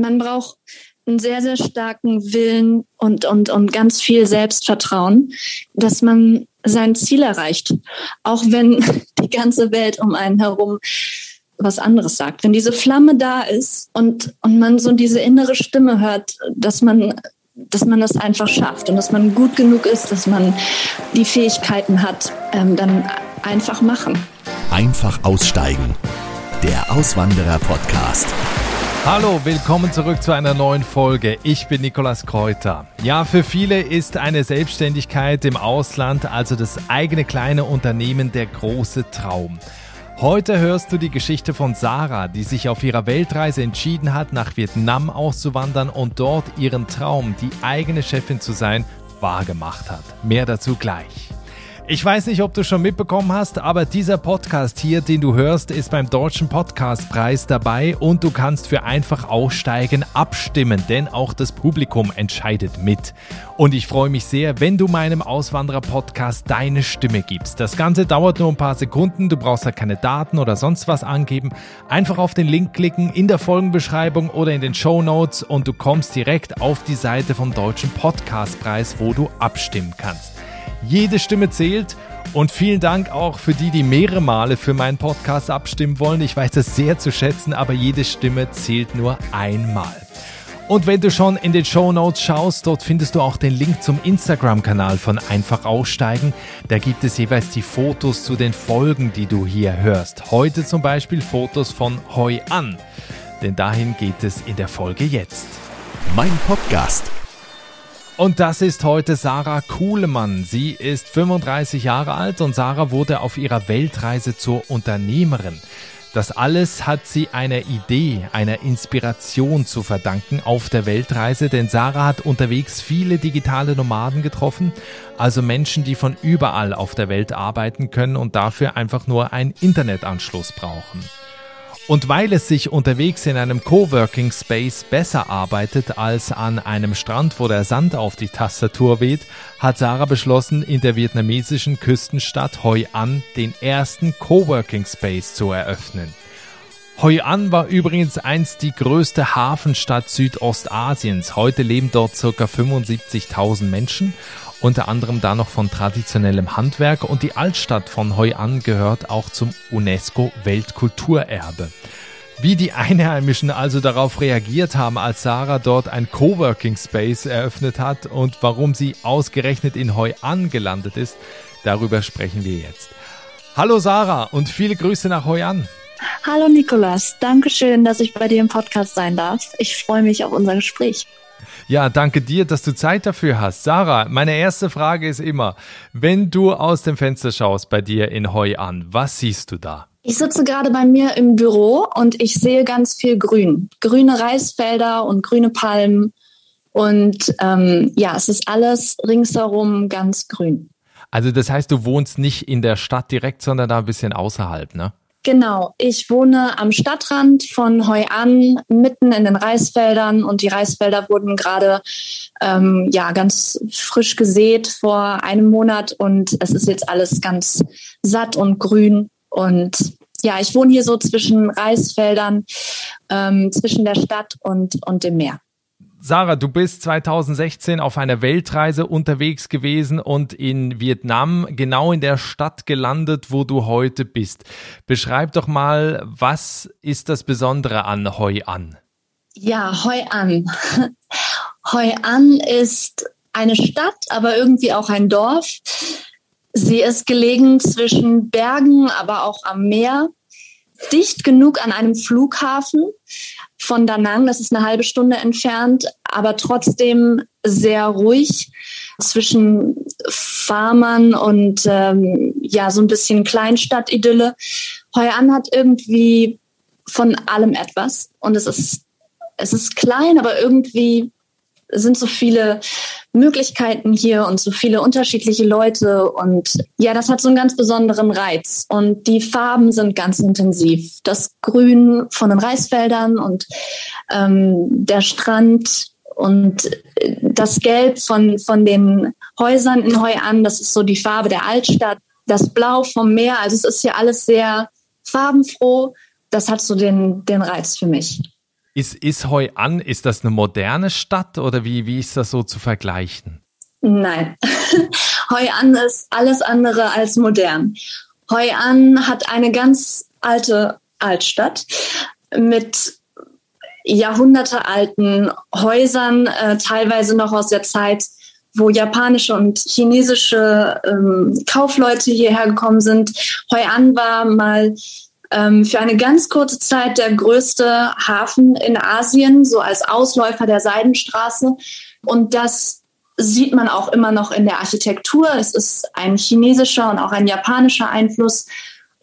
man braucht einen sehr, sehr starken Willen und, und, und ganz viel Selbstvertrauen, dass man sein Ziel erreicht. Auch wenn die ganze Welt um einen herum was anderes sagt. Wenn diese Flamme da ist und, und man so diese innere Stimme hört, dass man, dass man das einfach schafft und dass man gut genug ist, dass man die Fähigkeiten hat, ähm, dann einfach machen. Einfach aussteigen. Der Auswanderer-Podcast. Hallo, willkommen zurück zu einer neuen Folge. Ich bin Nikolas Kräuter. Ja, für viele ist eine Selbstständigkeit im Ausland, also das eigene kleine Unternehmen, der große Traum. Heute hörst du die Geschichte von Sarah, die sich auf ihrer Weltreise entschieden hat, nach Vietnam auszuwandern und dort ihren Traum, die eigene Chefin zu sein, wahrgemacht hat. Mehr dazu gleich. Ich weiß nicht, ob du schon mitbekommen hast, aber dieser Podcast hier, den du hörst, ist beim Deutschen Podcastpreis dabei und du kannst für einfach aussteigen abstimmen, denn auch das Publikum entscheidet mit. Und ich freue mich sehr, wenn du meinem Auswanderer-Podcast deine Stimme gibst. Das Ganze dauert nur ein paar Sekunden, du brauchst da keine Daten oder sonst was angeben. Einfach auf den Link klicken in der Folgenbeschreibung oder in den Show Notes und du kommst direkt auf die Seite vom Deutschen Podcastpreis, wo du abstimmen kannst. Jede Stimme zählt. Und vielen Dank auch für die, die mehrere Male für meinen Podcast abstimmen wollen. Ich weiß das sehr zu schätzen, aber jede Stimme zählt nur einmal. Und wenn du schon in den Show Notes schaust, dort findest du auch den Link zum Instagram-Kanal von Einfach Aussteigen. Da gibt es jeweils die Fotos zu den Folgen, die du hier hörst. Heute zum Beispiel Fotos von Hoi An. Denn dahin geht es in der Folge jetzt. Mein Podcast und das ist heute Sarah Kuhlemann. Sie ist 35 Jahre alt und Sarah wurde auf ihrer Weltreise zur Unternehmerin. Das alles hat sie einer Idee, einer Inspiration zu verdanken auf der Weltreise, denn Sarah hat unterwegs viele digitale Nomaden getroffen, also Menschen, die von überall auf der Welt arbeiten können und dafür einfach nur einen Internetanschluss brauchen. Und weil es sich unterwegs in einem Coworking Space besser arbeitet als an einem Strand, wo der Sand auf die Tastatur weht, hat Sarah beschlossen, in der vietnamesischen Küstenstadt Hoi An den ersten Coworking Space zu eröffnen. Hoi An war übrigens einst die größte Hafenstadt Südostasiens. Heute leben dort ca. 75.000 Menschen unter anderem da noch von traditionellem Handwerk und die Altstadt von Hoi An gehört auch zum UNESCO Weltkulturerbe. Wie die Einheimischen also darauf reagiert haben, als Sarah dort ein Coworking Space eröffnet hat und warum sie ausgerechnet in Hoi An gelandet ist, darüber sprechen wir jetzt. Hallo Sarah und viele Grüße nach Hoi An. Hallo Nikolas, danke schön, dass ich bei dir im Podcast sein darf. Ich freue mich auf unser Gespräch. Ja, danke dir, dass du Zeit dafür hast. Sarah, meine erste Frage ist immer, wenn du aus dem Fenster schaust bei dir in Hoi an, was siehst du da? Ich sitze gerade bei mir im Büro und ich sehe ganz viel Grün. Grüne Reisfelder und grüne Palmen. Und ähm, ja, es ist alles ringsherum ganz grün. Also das heißt, du wohnst nicht in der Stadt direkt, sondern da ein bisschen außerhalb, ne? Genau, ich wohne am Stadtrand von Hoi An, mitten in den Reisfeldern und die Reisfelder wurden gerade ähm, ja ganz frisch gesät vor einem Monat und es ist jetzt alles ganz satt und grün und ja, ich wohne hier so zwischen Reisfeldern, ähm, zwischen der Stadt und, und dem Meer. Sarah, du bist 2016 auf einer Weltreise unterwegs gewesen und in Vietnam genau in der Stadt gelandet, wo du heute bist. Beschreib doch mal, was ist das Besondere an Hoi An? Ja, Hoi An. Hoi An ist eine Stadt, aber irgendwie auch ein Dorf. Sie ist gelegen zwischen Bergen, aber auch am Meer, dicht genug an einem Flughafen von Da Nang, das ist eine halbe Stunde entfernt, aber trotzdem sehr ruhig zwischen Farmern und ähm, ja, so ein bisschen Kleinstadt-Idylle. Hoi An hat irgendwie von allem etwas und es ist, es ist klein, aber irgendwie sind so viele Möglichkeiten hier und so viele unterschiedliche Leute. Und ja, das hat so einen ganz besonderen Reiz. Und die Farben sind ganz intensiv. Das Grün von den Reisfeldern und ähm, der Strand und das Gelb von, von den Häusern in Hoi An, das ist so die Farbe der Altstadt. Das Blau vom Meer, also es ist hier alles sehr farbenfroh. Das hat so den, den Reiz für mich. Ist, ist Hoi An, ist das eine moderne Stadt oder wie, wie ist das so zu vergleichen? Nein. Hoi An ist alles andere als modern. Hoi An hat eine ganz alte Altstadt mit jahrhundertealten Häusern, äh, teilweise noch aus der Zeit, wo japanische und chinesische ähm, Kaufleute hierher gekommen sind. Hoi An war mal ähm, für eine ganz kurze Zeit der größte Hafen in Asien, so als Ausläufer der Seidenstraße. Und das sieht man auch immer noch in der Architektur. Es ist ein chinesischer und auch ein japanischer Einfluss.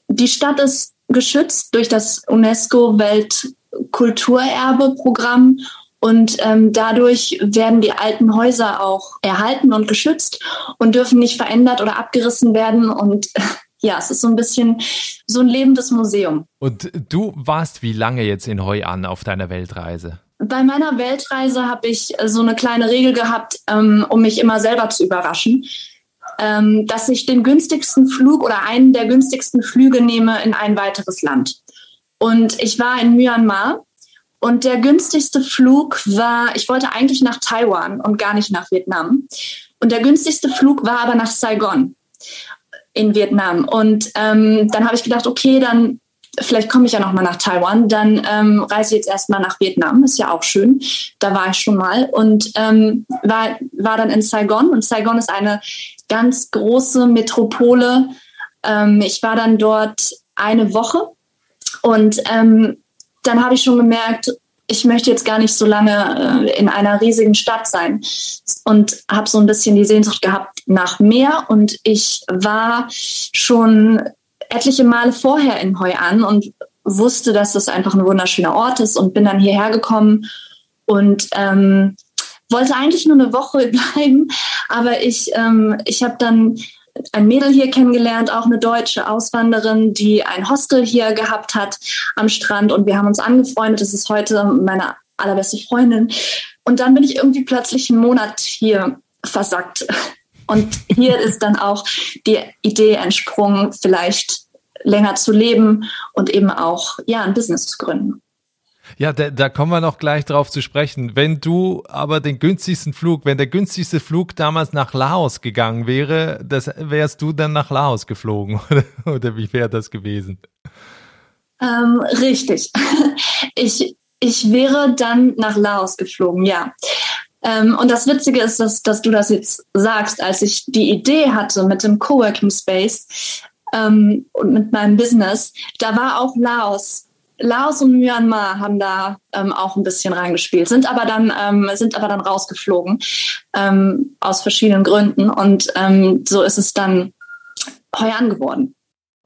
Die Stadt ist geschützt durch das UNESCO-Weltkulturerbe-Programm und ähm, dadurch werden die alten Häuser auch erhalten und geschützt und dürfen nicht verändert oder abgerissen werden. Und ja, es ist so ein bisschen so ein lebendes Museum. Und du warst wie lange jetzt in Hoi An auf deiner Weltreise? Bei meiner Weltreise habe ich äh, so eine kleine Regel gehabt, ähm, um mich immer selber zu überraschen, ähm, dass ich den günstigsten Flug oder einen der günstigsten Flüge nehme in ein weiteres Land. Und ich war in Myanmar und der günstigste Flug war, ich wollte eigentlich nach Taiwan und gar nicht nach Vietnam. Und der günstigste Flug war aber nach Saigon in Vietnam. Und ähm, dann habe ich gedacht, okay, dann vielleicht komme ich ja noch mal nach Taiwan. Dann ähm, reise ich jetzt erstmal nach Vietnam, ist ja auch schön. Da war ich schon mal und ähm, war, war dann in Saigon. Und Saigon ist eine ganz große Metropole. Ähm, ich war dann dort eine Woche und ähm, dann habe ich schon gemerkt, ich möchte jetzt gar nicht so lange äh, in einer riesigen Stadt sein und habe so ein bisschen die Sehnsucht gehabt nach mehr. Und ich war schon etliche Male vorher in Hoi An und wusste, dass das einfach ein wunderschöner Ort ist und bin dann hierher gekommen und ähm, wollte eigentlich nur eine Woche bleiben, aber ich, ähm, ich habe dann ein Mädel hier kennengelernt, auch eine deutsche Auswanderin, die ein Hostel hier gehabt hat am Strand und wir haben uns angefreundet. Das ist heute meine allerbeste Freundin. Und dann bin ich irgendwie plötzlich einen Monat hier versackt. Und hier ist dann auch die Idee entsprungen, vielleicht länger zu leben und eben auch ja ein Business zu gründen. Ja, da, da kommen wir noch gleich drauf zu sprechen. Wenn du aber den günstigsten Flug, wenn der günstigste Flug damals nach Laos gegangen wäre, das wärst du dann nach Laos geflogen oder, oder wie wäre das gewesen? Ähm, richtig. Ich, ich wäre dann nach Laos geflogen, ja. Ähm, und das Witzige ist, dass, dass du das jetzt sagst, als ich die Idee hatte mit dem Coworking Space ähm, und mit meinem Business, da war auch Laos Laos und Myanmar haben da ähm, auch ein bisschen reingespielt, sind aber dann, ähm, sind aber dann rausgeflogen ähm, aus verschiedenen Gründen. Und ähm, so ist es dann heuer geworden.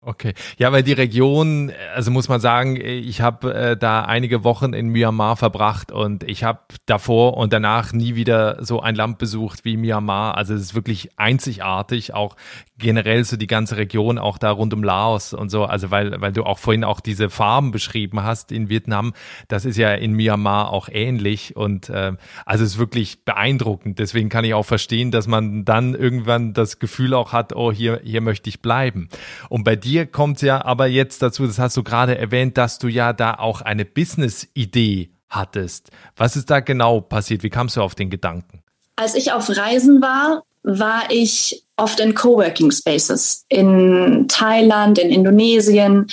Okay, ja, weil die Region, also muss man sagen, ich habe äh, da einige Wochen in Myanmar verbracht und ich habe davor und danach nie wieder so ein Land besucht wie Myanmar. Also es ist wirklich einzigartig, auch generell so die ganze Region, auch da rund um Laos und so. Also weil, weil du auch vorhin auch diese Farben beschrieben hast in Vietnam, das ist ja in Myanmar auch ähnlich und äh, also es ist wirklich beeindruckend. Deswegen kann ich auch verstehen, dass man dann irgendwann das Gefühl auch hat, oh hier hier möchte ich bleiben. Und bei dir kommt ja aber jetzt dazu, das hast du gerade erwähnt, dass du ja da auch eine Business-Idee hattest. Was ist da genau passiert? Wie kamst du auf den Gedanken? Als ich auf Reisen war, war ich oft in Coworking Spaces in Thailand, in Indonesien,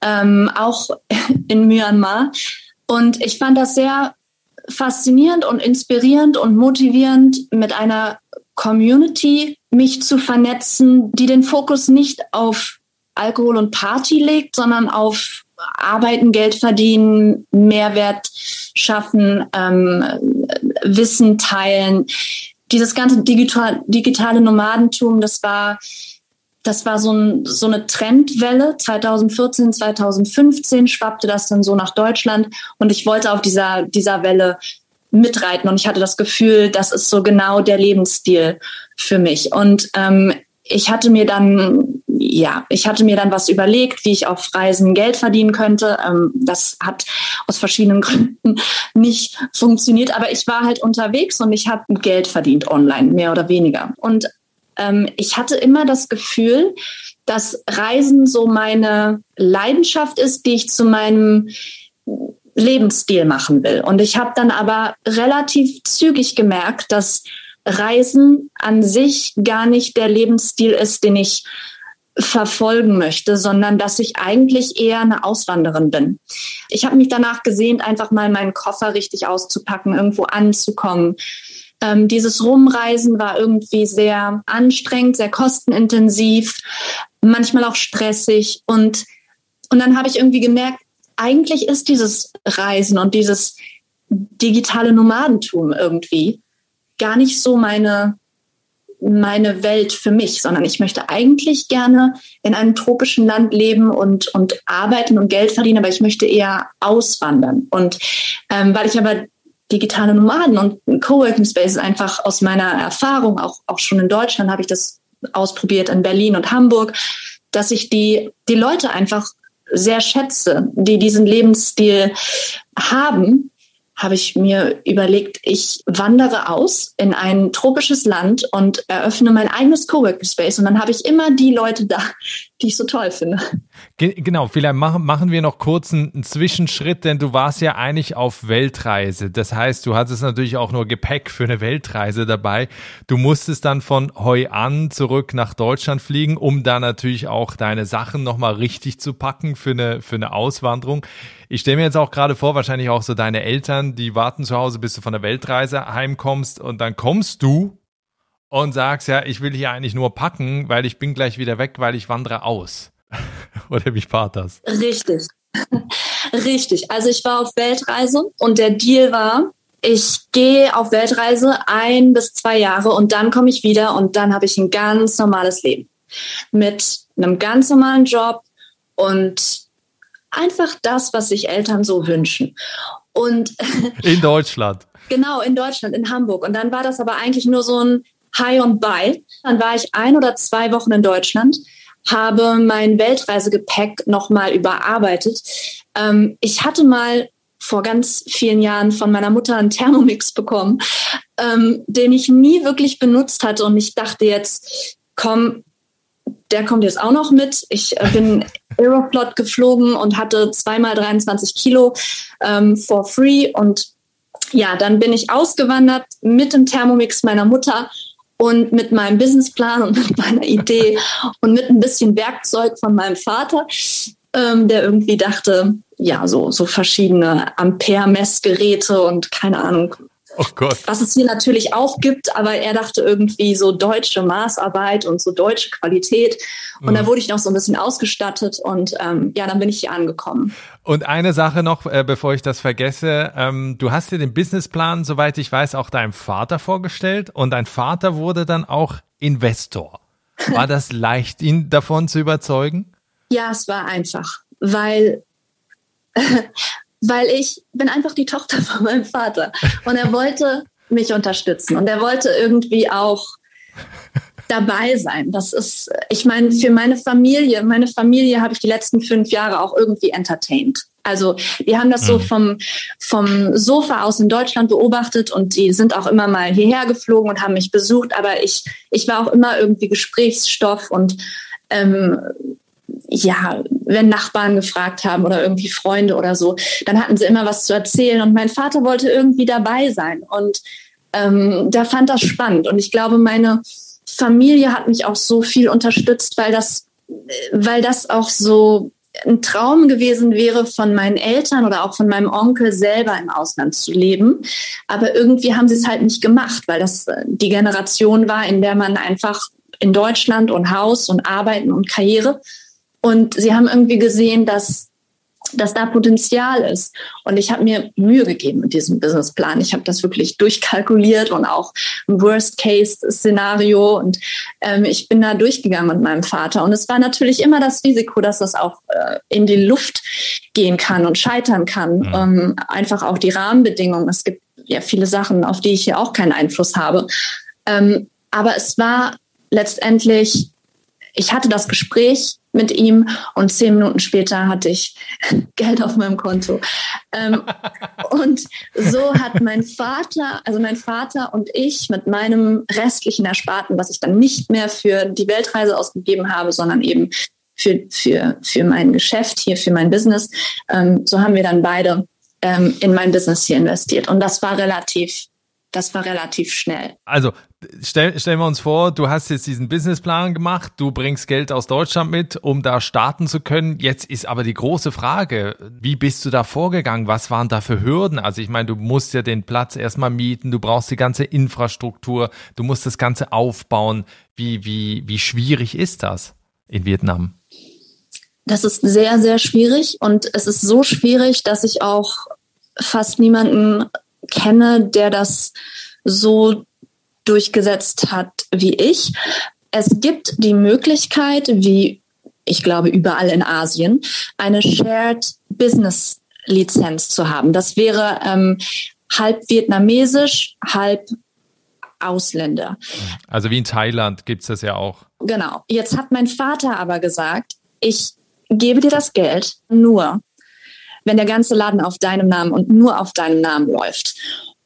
ähm, auch in Myanmar. Und ich fand das sehr faszinierend und inspirierend und motivierend, mit einer Community mich zu vernetzen, die den Fokus nicht auf Alkohol und Party legt, sondern auf Arbeiten, Geld verdienen, Mehrwert schaffen, ähm, Wissen teilen. Dieses ganze digital, digitale Nomadentum, das war, das war so, ein, so eine Trendwelle. 2014, 2015 schwappte das dann so nach Deutschland und ich wollte auf dieser, dieser Welle mitreiten und ich hatte das Gefühl, das ist so genau der Lebensstil für mich. Und ähm, ich hatte mir dann, ja, ich hatte mir dann was überlegt, wie ich auf Reisen Geld verdienen könnte. Ähm, das hat aus verschiedenen Gründen nicht funktioniert, aber ich war halt unterwegs und ich habe Geld verdient online, mehr oder weniger. Und ähm, ich hatte immer das Gefühl, dass Reisen so meine Leidenschaft ist, die ich zu meinem Lebensstil machen will. Und ich habe dann aber relativ zügig gemerkt, dass Reisen an sich gar nicht der Lebensstil ist, den ich verfolgen möchte, sondern dass ich eigentlich eher eine Auswanderin bin. Ich habe mich danach gesehnt, einfach mal meinen Koffer richtig auszupacken, irgendwo anzukommen. Ähm, dieses Rumreisen war irgendwie sehr anstrengend, sehr kostenintensiv, manchmal auch stressig und und dann habe ich irgendwie gemerkt, eigentlich ist dieses Reisen und dieses digitale Nomadentum irgendwie gar nicht so meine, meine Welt für mich, sondern ich möchte eigentlich gerne in einem tropischen Land leben und, und arbeiten und Geld verdienen, aber ich möchte eher auswandern. Und ähm, weil ich aber digitale Nomaden und Coworking Spaces einfach aus meiner Erfahrung, auch, auch schon in Deutschland habe ich das ausprobiert, in Berlin und Hamburg, dass ich die, die Leute einfach sehr schätze, die diesen Lebensstil haben, habe ich mir überlegt, ich wandere aus in ein tropisches Land und eröffne mein eigenes Coworking Space. Und dann habe ich immer die Leute da, die ich so toll finde. Genau, vielleicht machen, machen wir noch kurz einen, Zwischenschritt, denn du warst ja eigentlich auf Weltreise. Das heißt, du hattest natürlich auch nur Gepäck für eine Weltreise dabei. Du musstest dann von Hoi an zurück nach Deutschland fliegen, um da natürlich auch deine Sachen nochmal richtig zu packen für eine, für eine Auswanderung. Ich stelle mir jetzt auch gerade vor, wahrscheinlich auch so deine Eltern, die warten zu Hause, bis du von der Weltreise heimkommst und dann kommst du und sagst, ja, ich will hier eigentlich nur packen, weil ich bin gleich wieder weg, weil ich wandere aus. Oder wie war das? Richtig. Richtig. Also ich war auf Weltreise und der Deal war, ich gehe auf Weltreise ein bis zwei Jahre und dann komme ich wieder und dann habe ich ein ganz normales Leben mit einem ganz normalen Job und einfach das, was sich Eltern so wünschen. Und in Deutschland. Genau, in Deutschland, in Hamburg. Und dann war das aber eigentlich nur so ein High und Buy. Dann war ich ein oder zwei Wochen in Deutschland habe mein Weltreisegepäck nochmal überarbeitet. Ähm, ich hatte mal vor ganz vielen Jahren von meiner Mutter einen Thermomix bekommen, ähm, den ich nie wirklich benutzt hatte. Und ich dachte jetzt, komm, der kommt jetzt auch noch mit. Ich äh, bin Aeroflot geflogen und hatte zweimal 23 Kilo ähm, for free. Und ja, dann bin ich ausgewandert mit dem Thermomix meiner Mutter und mit meinem Businessplan und mit meiner Idee und mit ein bisschen Werkzeug von meinem Vater, ähm, der irgendwie dachte, ja, so, so verschiedene Ampere-Messgeräte und keine Ahnung, Oh Gott. Was es hier natürlich auch gibt, aber er dachte irgendwie so deutsche Maßarbeit und so deutsche Qualität. Und mhm. da wurde ich noch so ein bisschen ausgestattet und ähm, ja, dann bin ich hier angekommen. Und eine Sache noch, äh, bevor ich das vergesse. Ähm, du hast dir den Businessplan, soweit ich weiß, auch deinem Vater vorgestellt und dein Vater wurde dann auch Investor. War das leicht, ihn davon zu überzeugen? Ja, es war einfach, weil weil ich bin einfach die Tochter von meinem Vater und er wollte mich unterstützen und er wollte irgendwie auch dabei sein. Das ist, ich meine, für meine Familie, meine Familie habe ich die letzten fünf Jahre auch irgendwie entertained. Also die haben das so mhm. vom, vom Sofa aus in Deutschland beobachtet und die sind auch immer mal hierher geflogen und haben mich besucht, aber ich, ich war auch immer irgendwie Gesprächsstoff und ähm, ja, wenn Nachbarn gefragt haben oder irgendwie Freunde oder so, dann hatten sie immer was zu erzählen. Und mein Vater wollte irgendwie dabei sein. Und ähm, der fand das spannend. Und ich glaube, meine Familie hat mich auch so viel unterstützt, weil das, weil das auch so ein Traum gewesen wäre, von meinen Eltern oder auch von meinem Onkel selber im Ausland zu leben. Aber irgendwie haben sie es halt nicht gemacht, weil das äh, die Generation war, in der man einfach in Deutschland und Haus und Arbeiten und Karriere und sie haben irgendwie gesehen, dass dass da Potenzial ist. Und ich habe mir Mühe gegeben mit diesem Businessplan. Ich habe das wirklich durchkalkuliert und auch ein Worst-Case-Szenario. Und ähm, ich bin da durchgegangen mit meinem Vater. Und es war natürlich immer das Risiko, dass das auch äh, in die Luft gehen kann und scheitern kann. Mhm. Ähm, einfach auch die Rahmenbedingungen. Es gibt ja viele Sachen, auf die ich hier auch keinen Einfluss habe. Ähm, aber es war letztendlich, ich hatte das Gespräch mit ihm und zehn Minuten später hatte ich Geld auf meinem Konto. Ähm, und so hat mein Vater, also mein Vater und ich mit meinem restlichen Ersparten, was ich dann nicht mehr für die Weltreise ausgegeben habe, sondern eben für, für, für mein Geschäft hier, für mein Business, ähm, so haben wir dann beide ähm, in mein Business hier investiert. Und das war relativ das war relativ schnell. Also stell, stellen wir uns vor, du hast jetzt diesen Businessplan gemacht, du bringst Geld aus Deutschland mit, um da starten zu können. Jetzt ist aber die große Frage, wie bist du da vorgegangen? Was waren da für Hürden? Also ich meine, du musst ja den Platz erstmal mieten, du brauchst die ganze Infrastruktur, du musst das Ganze aufbauen. Wie, wie, wie schwierig ist das in Vietnam? Das ist sehr, sehr schwierig und es ist so schwierig, dass ich auch fast niemanden kenne, der das so durchgesetzt hat wie ich. Es gibt die Möglichkeit, wie ich glaube überall in Asien, eine Shared Business Lizenz zu haben. Das wäre ähm, halb vietnamesisch, halb Ausländer. Also wie in Thailand gibt es das ja auch. Genau. Jetzt hat mein Vater aber gesagt, ich gebe dir das Geld nur, wenn der ganze Laden auf deinem Namen und nur auf deinem Namen läuft.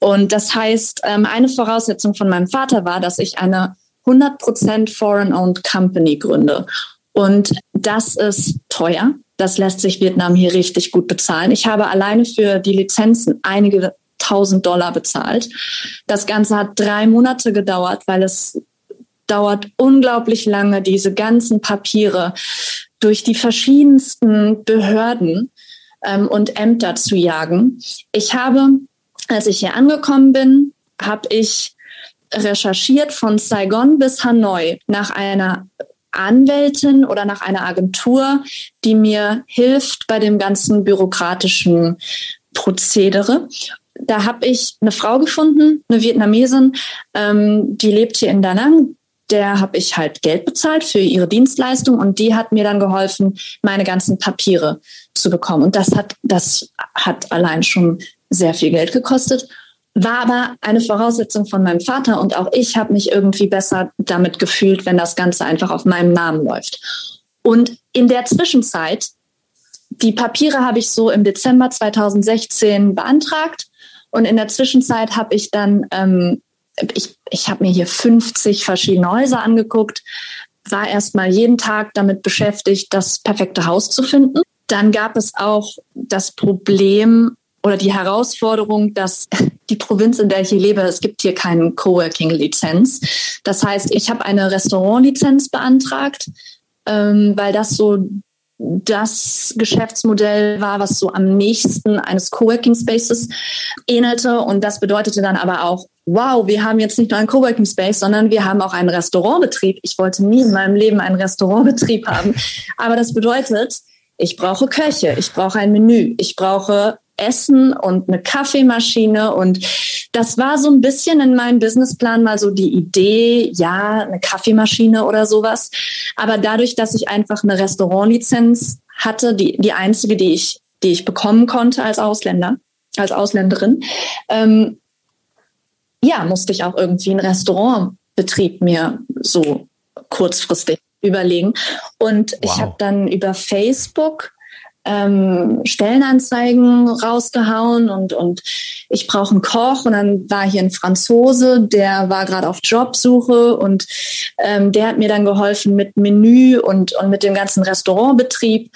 Und das heißt, ähm, eine Voraussetzung von meinem Vater war, dass ich eine 100% Foreign-Owned Company gründe. Und das ist teuer. Das lässt sich Vietnam hier richtig gut bezahlen. Ich habe alleine für die Lizenzen einige tausend Dollar bezahlt. Das Ganze hat drei Monate gedauert, weil es dauert unglaublich lange, diese ganzen Papiere durch die verschiedensten Behörden ähm, und Ämter zu jagen. Ich habe, als ich hier angekommen bin, habe ich recherchiert von Saigon bis Hanoi nach einer Anwältin oder nach einer Agentur, die mir hilft bei dem ganzen bürokratischen Prozedere. Da habe ich eine Frau gefunden, eine Vietnamesin, ähm, die lebt hier in Da Nang der habe ich halt Geld bezahlt für ihre Dienstleistung und die hat mir dann geholfen, meine ganzen Papiere zu bekommen. Und das hat, das hat allein schon sehr viel Geld gekostet, war aber eine Voraussetzung von meinem Vater und auch ich habe mich irgendwie besser damit gefühlt, wenn das Ganze einfach auf meinem Namen läuft. Und in der Zwischenzeit, die Papiere habe ich so im Dezember 2016 beantragt und in der Zwischenzeit habe ich dann ähm, ich, ich habe mir hier 50 verschiedene Häuser angeguckt, war erstmal jeden Tag damit beschäftigt, das perfekte Haus zu finden. Dann gab es auch das Problem oder die Herausforderung, dass die Provinz, in der ich hier lebe, es gibt hier keine Coworking-Lizenz. Das heißt, ich habe eine Restaurant-Lizenz beantragt, ähm, weil das so das Geschäftsmodell war, was so am nächsten eines Coworking Spaces ähnelte. Und das bedeutete dann aber auch, wow, wir haben jetzt nicht nur einen Coworking Space, sondern wir haben auch einen Restaurantbetrieb. Ich wollte nie in meinem Leben einen Restaurantbetrieb haben. Aber das bedeutet, ich brauche Köche, ich brauche ein Menü, ich brauche Essen und eine Kaffeemaschine. Und das war so ein bisschen in meinem Businessplan mal so die Idee, ja, eine Kaffeemaschine oder sowas. Aber dadurch, dass ich einfach eine Restaurantlizenz hatte, die, die einzige, die ich, die ich bekommen konnte als Ausländer, als Ausländerin, ähm, ja, musste ich auch irgendwie einen Restaurantbetrieb mir so kurzfristig überlegen. Und wow. ich habe dann über Facebook ähm, Stellenanzeigen rausgehauen und, und ich brauche einen Koch und dann war hier ein Franzose, der war gerade auf Jobsuche und ähm, der hat mir dann geholfen mit Menü und, und mit dem ganzen Restaurantbetrieb.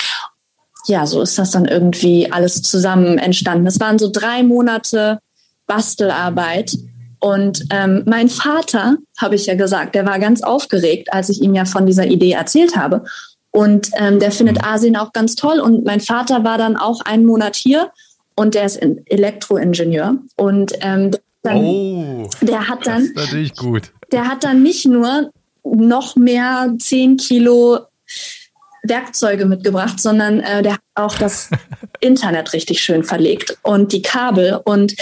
Ja, so ist das dann irgendwie alles zusammen entstanden. Es waren so drei Monate Bastelarbeit. Und ähm, mein Vater, habe ich ja gesagt, der war ganz aufgeregt, als ich ihm ja von dieser Idee erzählt habe. Und ähm, der findet mhm. Asien auch ganz toll. Und mein Vater war dann auch einen Monat hier und der ist Elektroingenieur. Und ähm, dann, oh, der hat dann, natürlich gut. Der hat dann nicht nur noch mehr zehn Kilo Werkzeuge mitgebracht, sondern äh, der hat auch das Internet richtig schön verlegt und die Kabel. Und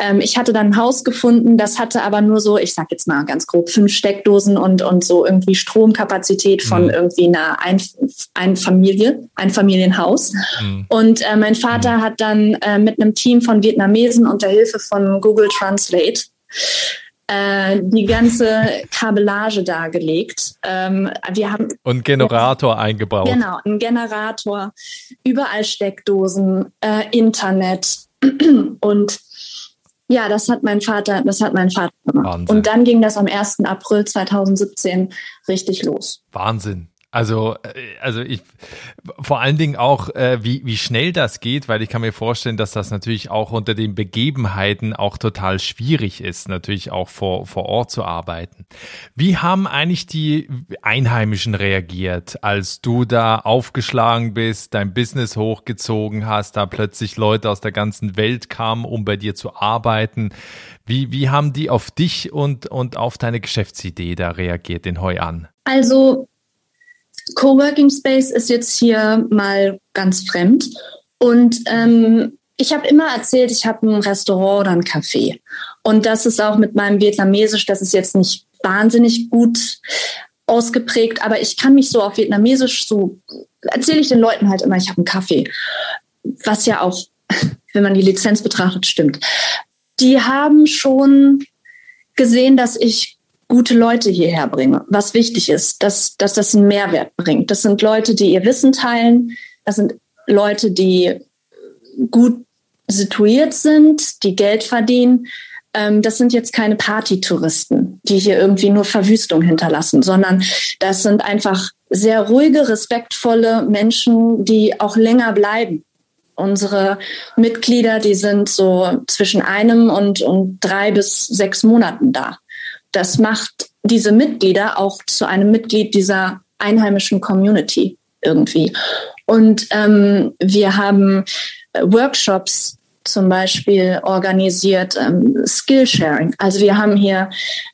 ähm, ich hatte dann ein Haus gefunden, das hatte aber nur so, ich sag jetzt mal ganz grob, fünf Steckdosen und, und so irgendwie Stromkapazität von mhm. irgendwie einer ein, ein Familie, ein Familienhaus. Mhm. Und äh, mein Vater mhm. hat dann äh, mit einem Team von Vietnamesen unter Hilfe von Google Translate äh, die ganze Kabellage dargelegt. Ähm, wir haben und Generator jetzt, eingebaut. Genau, ein Generator, überall Steckdosen, äh, Internet und ja, das hat mein Vater, das hat mein Vater gemacht. Wahnsinn. Und dann ging das am 1. April 2017 richtig los. Wahnsinn. Also, äh, also ich vor allen Dingen auch, äh, wie, wie schnell das geht, weil ich kann mir vorstellen, dass das natürlich auch unter den Begebenheiten auch total schwierig ist, natürlich auch vor, vor Ort zu arbeiten. Wie haben eigentlich die Einheimischen reagiert, als du da aufgeschlagen bist, dein Business hochgezogen hast, da plötzlich Leute aus der ganzen Welt kamen, um bei dir zu arbeiten? Wie, wie haben die auf dich und, und auf deine Geschäftsidee da reagiert in Heu an? Also Coworking Space ist jetzt hier mal ganz fremd. Und ähm, ich habe immer erzählt, ich habe ein Restaurant oder ein Café. Und das ist auch mit meinem Vietnamesisch, das ist jetzt nicht wahnsinnig gut ausgeprägt, aber ich kann mich so auf Vietnamesisch so erzähle ich den Leuten halt immer, ich habe einen Kaffee. Was ja auch, wenn man die Lizenz betrachtet, stimmt. Die haben schon gesehen, dass ich gute Leute hierher bringe, was wichtig ist, dass, dass das einen Mehrwert bringt. Das sind Leute, die ihr Wissen teilen, das sind Leute, die gut situiert sind, die Geld verdienen. Ähm, das sind jetzt keine Partytouristen, die hier irgendwie nur Verwüstung hinterlassen, sondern das sind einfach sehr ruhige, respektvolle Menschen, die auch länger bleiben. Unsere Mitglieder, die sind so zwischen einem und, und drei bis sechs Monaten da das macht diese Mitglieder auch zu einem Mitglied dieser einheimischen Community irgendwie. Und ähm, wir haben äh, Workshops zum Beispiel organisiert, ähm, Skillsharing. Also wir haben hier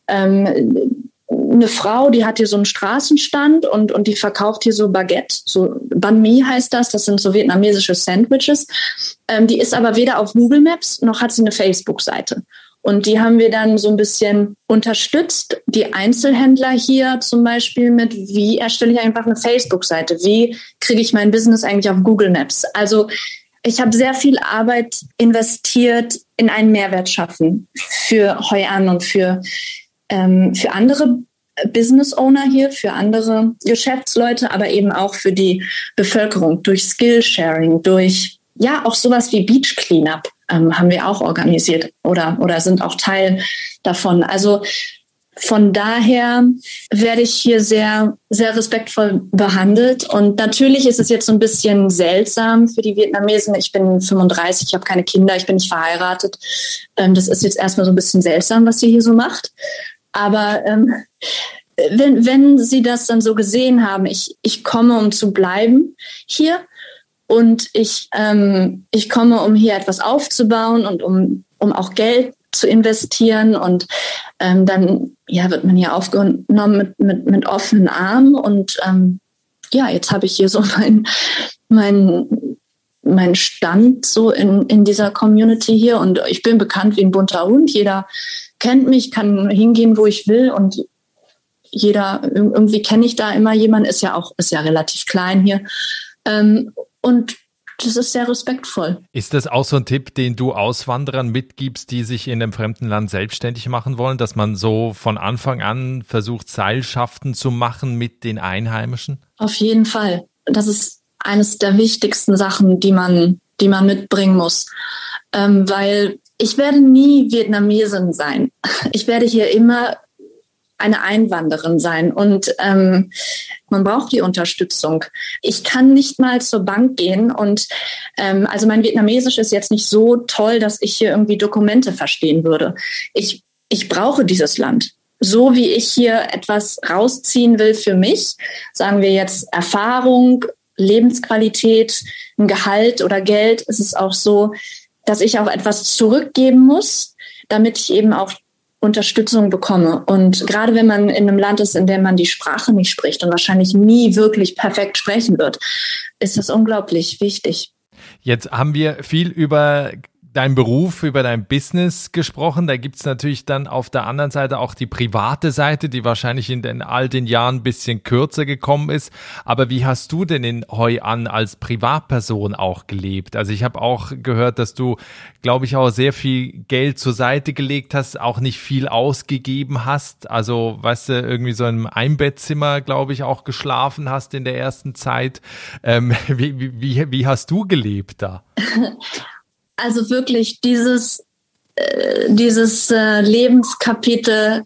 ähm, eine Frau, die hat hier so einen Straßenstand und, und die verkauft hier so Baguette, so Banh Mi heißt das, das sind so vietnamesische Sandwiches. Ähm, die ist aber weder auf Google Maps noch hat sie eine Facebook-Seite. Und die haben wir dann so ein bisschen unterstützt. Die Einzelhändler hier zum Beispiel mit, wie erstelle ich einfach eine Facebook-Seite? Wie kriege ich mein Business eigentlich auf Google Maps? Also ich habe sehr viel Arbeit investiert in einen Mehrwert schaffen für Heuan an und für, ähm, für andere Business Owner hier, für andere Geschäftsleute, aber eben auch für die Bevölkerung durch Skillsharing, durch ja auch sowas wie Beach Cleanup ähm, haben wir auch organisiert oder, oder sind auch Teil davon. Also von daher werde ich hier sehr, sehr respektvoll behandelt. Und natürlich ist es jetzt so ein bisschen seltsam für die Vietnamesen. Ich bin 35, ich habe keine Kinder, ich bin nicht verheiratet. Ähm, das ist jetzt erstmal so ein bisschen seltsam, was sie hier so macht. Aber ähm, wenn, wenn sie das dann so gesehen haben, ich, ich komme, um zu bleiben hier, und ich, ähm, ich komme, um hier etwas aufzubauen und um, um auch Geld zu investieren. Und ähm, dann ja, wird man hier aufgenommen mit, mit, mit offenen Armen. Und ähm, ja, jetzt habe ich hier so mein, mein, mein Stand so in, in dieser Community hier. Und ich bin bekannt wie ein bunter Hund. Jeder kennt mich, kann hingehen, wo ich will. Und jeder, irgendwie kenne ich da immer jemanden, ist ja auch, ist ja relativ klein hier. Ähm, und das ist sehr respektvoll. Ist das auch so ein Tipp, den du Auswanderern mitgibst, die sich in einem fremden Land selbstständig machen wollen, dass man so von Anfang an versucht, Seilschaften zu machen mit den Einheimischen? Auf jeden Fall. Das ist eines der wichtigsten Sachen, die man, die man mitbringen muss. Ähm, weil ich werde nie Vietnamesin sein. Ich werde hier immer eine Einwanderin sein und ähm, man braucht die Unterstützung. Ich kann nicht mal zur Bank gehen und ähm, also mein Vietnamesisch ist jetzt nicht so toll, dass ich hier irgendwie Dokumente verstehen würde. Ich, ich brauche dieses Land. So wie ich hier etwas rausziehen will für mich, sagen wir jetzt Erfahrung, Lebensqualität, ein Gehalt oder Geld, ist es auch so, dass ich auch etwas zurückgeben muss, damit ich eben auch Unterstützung bekomme. Und gerade wenn man in einem Land ist, in dem man die Sprache nicht spricht und wahrscheinlich nie wirklich perfekt sprechen wird, ist das unglaublich wichtig. Jetzt haben wir viel über deinem Beruf, über dein Business gesprochen. Da gibt's natürlich dann auf der anderen Seite auch die private Seite, die wahrscheinlich in den all den Jahren ein bisschen kürzer gekommen ist. Aber wie hast du denn in Heu an als Privatperson auch gelebt? Also ich habe auch gehört, dass du, glaube ich, auch sehr viel Geld zur Seite gelegt hast, auch nicht viel ausgegeben hast. Also, weißt du, irgendwie so im Einbettzimmer, glaube ich, auch geschlafen hast in der ersten Zeit. Ähm, wie, wie, wie hast du gelebt da? Also wirklich dieses, äh, dieses äh, Lebenskapitel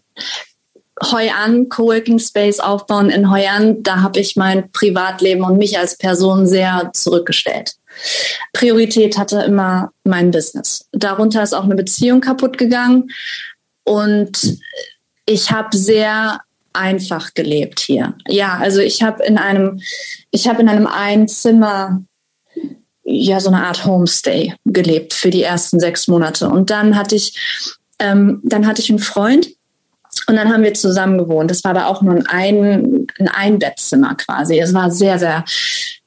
Hoi An, Coworking Space aufbauen in Hoi An, da habe ich mein Privatleben und mich als Person sehr zurückgestellt. Priorität hatte immer mein Business. Darunter ist auch eine Beziehung kaputt gegangen und ich habe sehr einfach gelebt hier. Ja, also ich habe in einem, ich habe in einem Einzimmer ja so eine Art Homestay gelebt für die ersten sechs Monate und dann hatte ich, ähm, dann hatte ich einen Freund und dann haben wir zusammen gewohnt. Das war aber auch nur ein, ein, ein Einbettzimmer quasi. Es war sehr, sehr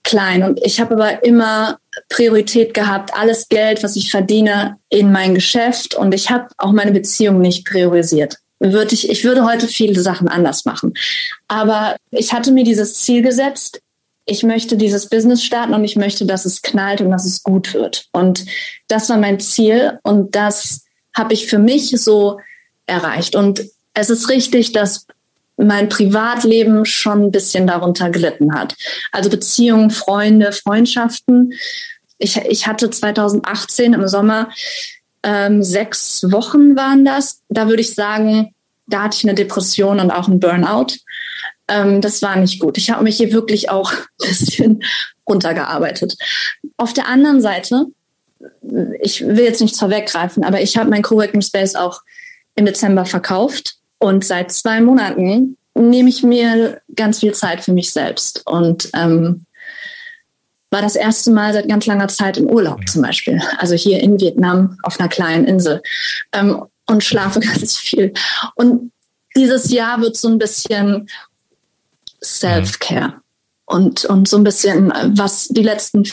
klein. Und ich habe aber immer Priorität gehabt, alles Geld, was ich verdiene, in mein Geschäft. Und ich habe auch meine Beziehung nicht priorisiert. Würde ich, ich würde heute viele Sachen anders machen. Aber ich hatte mir dieses Ziel gesetzt. Ich möchte dieses Business starten und ich möchte, dass es knallt und dass es gut wird. Und das war mein Ziel. Und das habe ich für mich so erreicht. Und es ist richtig, dass mein Privatleben schon ein bisschen darunter gelitten hat. Also Beziehungen, Freunde, Freundschaften. Ich, ich hatte 2018 im Sommer ähm, sechs Wochen waren das. Da würde ich sagen, da hatte ich eine Depression und auch einen Burnout. Ähm, das war nicht gut. Ich habe mich hier wirklich auch ein bisschen runtergearbeitet. Auf der anderen Seite, ich will jetzt nichts vorweggreifen, aber ich habe mein Coworking Space auch im Dezember verkauft und seit zwei Monaten nehme ich mir ganz viel Zeit für mich selbst und ähm, war das erste Mal seit ganz langer Zeit im Urlaub zum Beispiel. Also hier in Vietnam auf einer kleinen Insel ähm, und schlafe ganz viel. Und dieses Jahr wird so ein bisschen Self-Care und, und so ein bisschen, was die letzten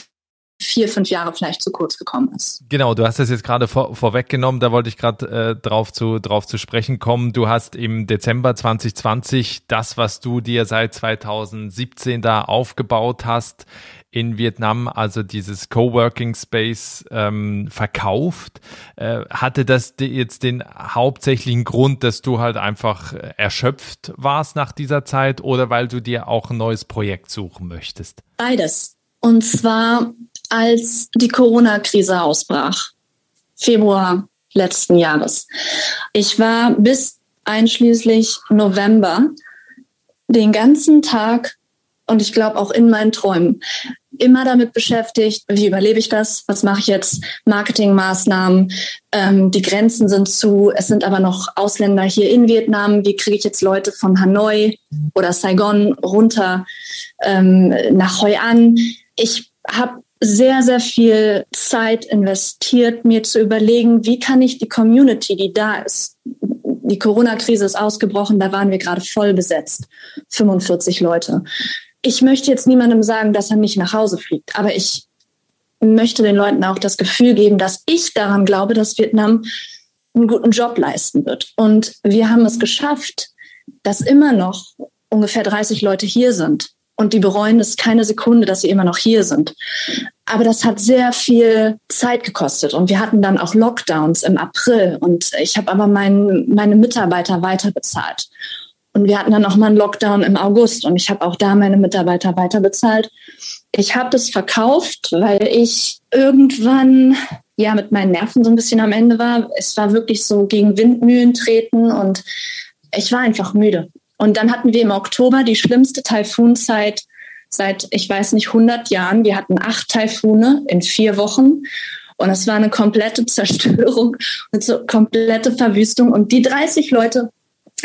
vier, fünf Jahre vielleicht zu kurz gekommen ist. Genau, du hast das jetzt gerade vor, vorweggenommen, da wollte ich gerade äh, drauf, zu, drauf zu sprechen kommen. Du hast im Dezember 2020 das, was du dir seit 2017 da aufgebaut hast, in Vietnam, also dieses Coworking Space ähm, verkauft. Äh, hatte das jetzt den hauptsächlichen Grund, dass du halt einfach erschöpft warst nach dieser Zeit oder weil du dir auch ein neues Projekt suchen möchtest? Beides. Und zwar als die Corona-Krise ausbrach, Februar letzten Jahres. Ich war bis einschließlich November den ganzen Tag und ich glaube auch in meinen Träumen immer damit beschäftigt, wie überlebe ich das, was mache ich jetzt, Marketingmaßnahmen, ähm, die Grenzen sind zu, es sind aber noch Ausländer hier in Vietnam, wie kriege ich jetzt Leute von Hanoi oder Saigon runter ähm, nach Hoi An. Ich habe sehr, sehr viel Zeit investiert, mir zu überlegen, wie kann ich die Community, die da ist, die Corona-Krise ist ausgebrochen, da waren wir gerade voll besetzt, 45 Leute. Ich möchte jetzt niemandem sagen, dass er nicht nach Hause fliegt, aber ich möchte den Leuten auch das Gefühl geben, dass ich daran glaube, dass Vietnam einen guten Job leisten wird. Und wir haben es geschafft, dass immer noch ungefähr 30 Leute hier sind und die bereuen es keine Sekunde, dass sie immer noch hier sind. Aber das hat sehr viel Zeit gekostet und wir hatten dann auch Lockdowns im April und ich habe aber mein, meine Mitarbeiter weiter bezahlt. Und wir hatten dann noch mal einen Lockdown im August und ich habe auch da meine Mitarbeiter weiter bezahlt. Ich habe das verkauft, weil ich irgendwann ja mit meinen Nerven so ein bisschen am Ende war. Es war wirklich so gegen Windmühlen treten und ich war einfach müde. Und dann hatten wir im Oktober die schlimmste Taifunzeit seit, ich weiß nicht, 100 Jahren. Wir hatten acht Taifune in vier Wochen. Und es war eine komplette Zerstörung so komplette Verwüstung. Und die 30 Leute,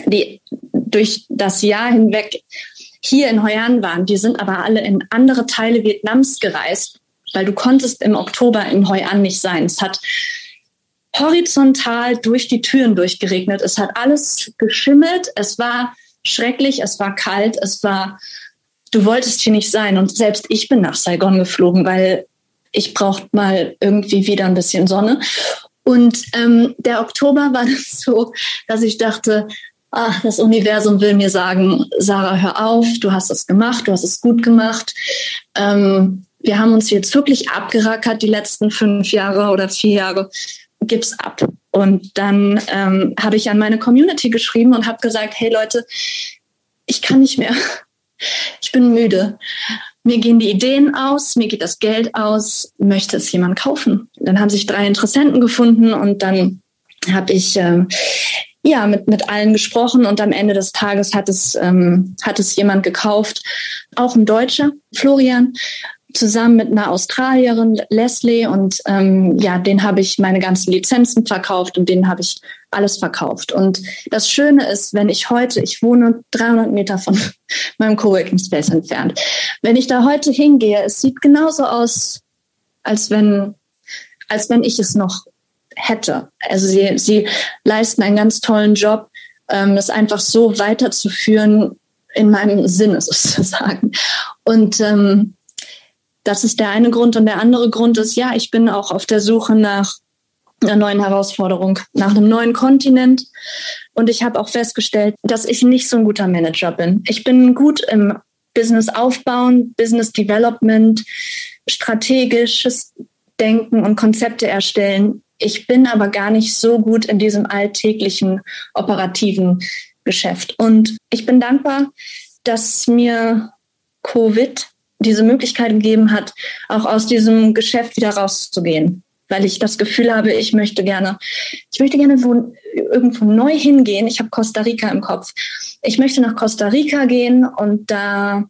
die durch das Jahr hinweg hier in Hoi An waren, die sind aber alle in andere Teile Vietnams gereist, weil du konntest im Oktober in Hoi An nicht sein. Es hat horizontal durch die Türen durchgeregnet. Es hat alles geschimmelt. Es war schrecklich, es war kalt, es war, du wolltest hier nicht sein. Und selbst ich bin nach Saigon geflogen, weil ich brauchte mal irgendwie wieder ein bisschen Sonne. Und ähm, der Oktober war das so, dass ich dachte, ach, das Universum will mir sagen, Sarah, hör auf, du hast es gemacht, du hast es gut gemacht. Ähm, wir haben uns jetzt wirklich abgerackert die letzten fünf Jahre oder vier Jahre. Gib's ab. Und dann ähm, habe ich an meine Community geschrieben und habe gesagt, hey Leute, ich kann nicht mehr. Ich bin müde. Mir gehen die Ideen aus, mir geht das Geld aus, möchte es jemand kaufen? Dann haben sich drei Interessenten gefunden und dann habe ich äh, ja, mit, mit allen gesprochen und am Ende des Tages hat es, ähm, hat es jemand gekauft, auch ein Deutscher, Florian, zusammen mit einer Australierin, Leslie. Und ähm, ja, den habe ich meine ganzen Lizenzen verkauft und denen habe ich alles verkauft. Und das Schöne ist, wenn ich heute, ich wohne 300 Meter von meinem Coworking Space entfernt, wenn ich da heute hingehe, es sieht genauso aus, als wenn, als wenn ich es noch hätte. Also sie, sie leisten einen ganz tollen Job, ähm, das einfach so weiterzuführen in meinem Sinne sozusagen. Und ähm, das ist der eine Grund. Und der andere Grund ist, ja, ich bin auch auf der Suche nach einer neuen Herausforderung, nach einem neuen Kontinent. Und ich habe auch festgestellt, dass ich nicht so ein guter Manager bin. Ich bin gut im Business aufbauen, Business Development, strategisches Denken und Konzepte erstellen. Ich bin aber gar nicht so gut in diesem alltäglichen operativen Geschäft. Und ich bin dankbar, dass mir Covid diese Möglichkeit gegeben hat, auch aus diesem Geschäft wieder rauszugehen. Weil ich das Gefühl habe, ich möchte gerne, ich möchte gerne wo, irgendwo neu hingehen. Ich habe Costa Rica im Kopf. Ich möchte nach Costa Rica gehen und da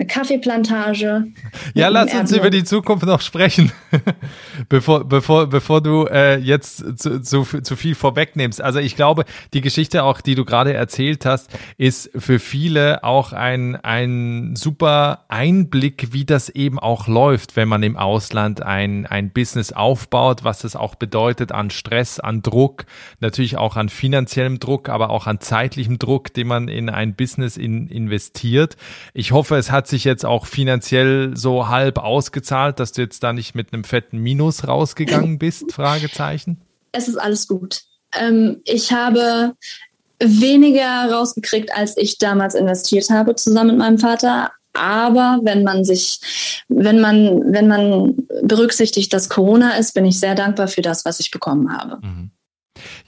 eine Kaffeeplantage. Ja, lass uns über die Zukunft noch sprechen, bevor, bevor, bevor du äh, jetzt zu, zu, zu viel vorwegnimmst. Also ich glaube, die Geschichte auch, die du gerade erzählt hast, ist für viele auch ein, ein super Einblick, wie das eben auch läuft, wenn man im Ausland ein, ein Business aufbaut, was das auch bedeutet an Stress, an Druck, natürlich auch an finanziellem Druck, aber auch an zeitlichem Druck, den man in ein Business in, investiert. Ich hoffe, es hat sich jetzt auch finanziell so halb ausgezahlt, dass du jetzt da nicht mit einem fetten Minus rausgegangen bist? Fragezeichen. Es ist alles gut. Ähm, ich habe weniger rausgekriegt, als ich damals investiert habe, zusammen mit meinem Vater. Aber wenn man sich, wenn man, wenn man berücksichtigt, dass Corona ist, bin ich sehr dankbar für das, was ich bekommen habe. Mhm.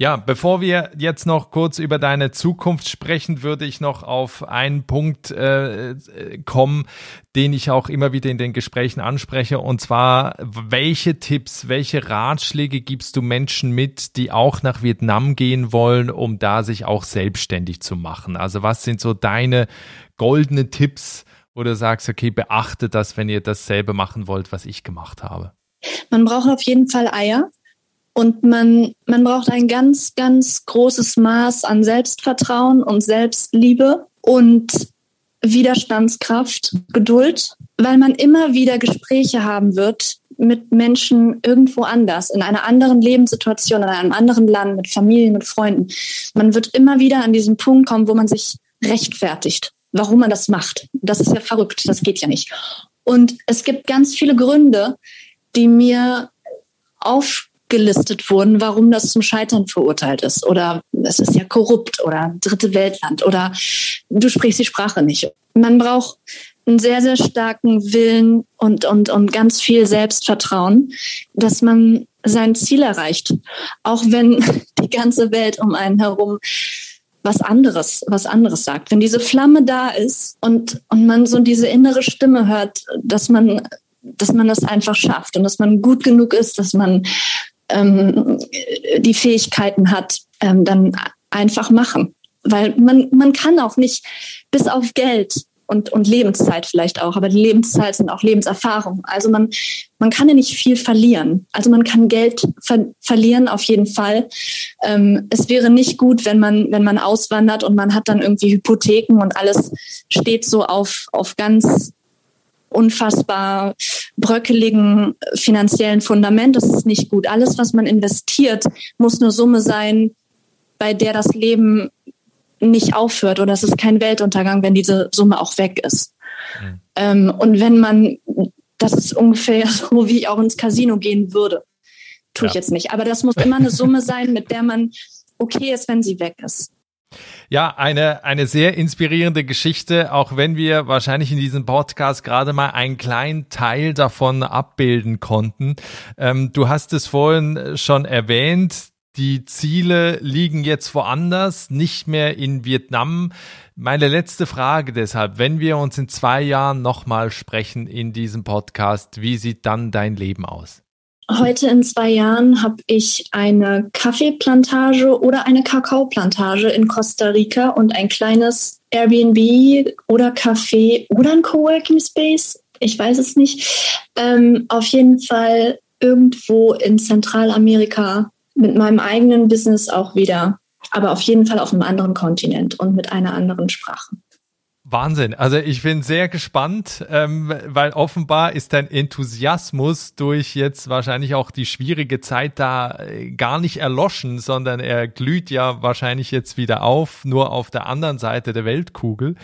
Ja, bevor wir jetzt noch kurz über deine Zukunft sprechen, würde ich noch auf einen Punkt äh, kommen, den ich auch immer wieder in den Gesprächen anspreche. Und zwar, welche Tipps, welche Ratschläge gibst du Menschen mit, die auch nach Vietnam gehen wollen, um da sich auch selbstständig zu machen? Also was sind so deine goldenen Tipps, wo du sagst, okay, beachtet das, wenn ihr dasselbe machen wollt, was ich gemacht habe? Man braucht auf jeden Fall Eier. Und man, man braucht ein ganz, ganz großes Maß an Selbstvertrauen und Selbstliebe und Widerstandskraft, Geduld, weil man immer wieder Gespräche haben wird mit Menschen irgendwo anders, in einer anderen Lebenssituation, in einem anderen Land, mit Familien, mit Freunden. Man wird immer wieder an diesen Punkt kommen, wo man sich rechtfertigt, warum man das macht. Das ist ja verrückt, das geht ja nicht. Und es gibt ganz viele Gründe, die mir auf gelistet wurden, warum das zum Scheitern verurteilt ist. Oder es ist ja korrupt oder dritte Weltland oder du sprichst die Sprache nicht. Man braucht einen sehr, sehr starken Willen und, und, und ganz viel Selbstvertrauen, dass man sein Ziel erreicht. Auch wenn die ganze Welt um einen herum was anderes, was anderes sagt. Wenn diese Flamme da ist und, und man so diese innere Stimme hört, dass man, dass man das einfach schafft und dass man gut genug ist, dass man ähm, die Fähigkeiten hat, ähm, dann einfach machen. Weil man, man kann auch nicht bis auf Geld und, und Lebenszeit vielleicht auch, aber die Lebenszeit sind auch Lebenserfahrung. Also man, man kann ja nicht viel verlieren. Also man kann Geld ver verlieren auf jeden Fall. Ähm, es wäre nicht gut, wenn man, wenn man auswandert und man hat dann irgendwie Hypotheken und alles steht so auf, auf ganz unfassbar bröckeligen finanziellen Fundament. Das ist nicht gut. Alles, was man investiert, muss eine Summe sein, bei der das Leben nicht aufhört oder es ist kein Weltuntergang, wenn diese Summe auch weg ist. Mhm. Ähm, und wenn man, das ist ungefähr so, wie ich auch ins Casino gehen würde. Tue ja. ich jetzt nicht. Aber das muss immer eine Summe sein, mit der man okay ist, wenn sie weg ist. Ja, eine, eine sehr inspirierende Geschichte, auch wenn wir wahrscheinlich in diesem Podcast gerade mal einen kleinen Teil davon abbilden konnten. Ähm, du hast es vorhin schon erwähnt, die Ziele liegen jetzt woanders, nicht mehr in Vietnam. Meine letzte Frage deshalb, wenn wir uns in zwei Jahren nochmal sprechen in diesem Podcast, wie sieht dann dein Leben aus? Heute in zwei Jahren habe ich eine Kaffeeplantage oder eine Kakaoplantage in Costa Rica und ein kleines Airbnb oder Café oder ein Coworking Space. Ich weiß es nicht. Ähm, auf jeden Fall irgendwo in Zentralamerika mit meinem eigenen Business auch wieder. Aber auf jeden Fall auf einem anderen Kontinent und mit einer anderen Sprache. Wahnsinn. Also ich bin sehr gespannt, ähm, weil offenbar ist dein Enthusiasmus durch jetzt wahrscheinlich auch die schwierige Zeit da äh, gar nicht erloschen, sondern er glüht ja wahrscheinlich jetzt wieder auf, nur auf der anderen Seite der Weltkugel.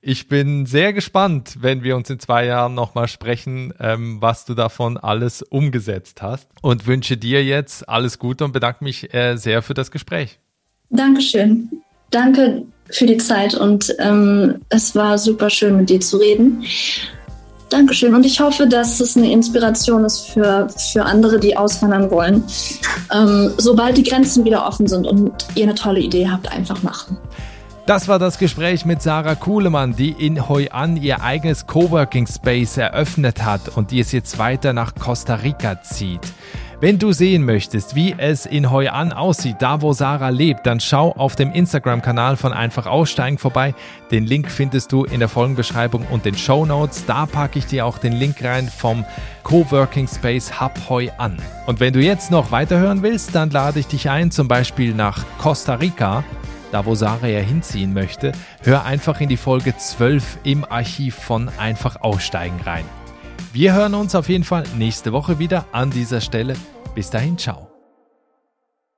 Ich bin sehr gespannt, wenn wir uns in zwei Jahren nochmal sprechen, ähm, was du davon alles umgesetzt hast und wünsche dir jetzt alles Gute und bedanke mich äh, sehr für das Gespräch. Dankeschön. Danke für die Zeit und ähm, es war super schön mit dir zu reden. Dankeschön und ich hoffe, dass es eine Inspiration ist für, für andere, die auswandern wollen. Ähm, sobald die Grenzen wieder offen sind und ihr eine tolle Idee habt, einfach machen. Das war das Gespräch mit Sarah Kuhlemann, die in Hoi An ihr eigenes Coworking Space eröffnet hat und die es jetzt weiter nach Costa Rica zieht. Wenn du sehen möchtest, wie es in Hoi An aussieht, da wo Sarah lebt, dann schau auf dem Instagram-Kanal von Einfach Aussteigen vorbei. Den Link findest du in der Folgenbeschreibung und den Show Notes. Da packe ich dir auch den Link rein vom Coworking Space Hub Hoi An. Und wenn du jetzt noch weiterhören willst, dann lade ich dich ein, zum Beispiel nach Costa Rica da wo Sarah ja hinziehen möchte, hör einfach in die Folge 12 im Archiv von Einfach Aussteigen rein. Wir hören uns auf jeden Fall nächste Woche wieder an dieser Stelle. Bis dahin, ciao.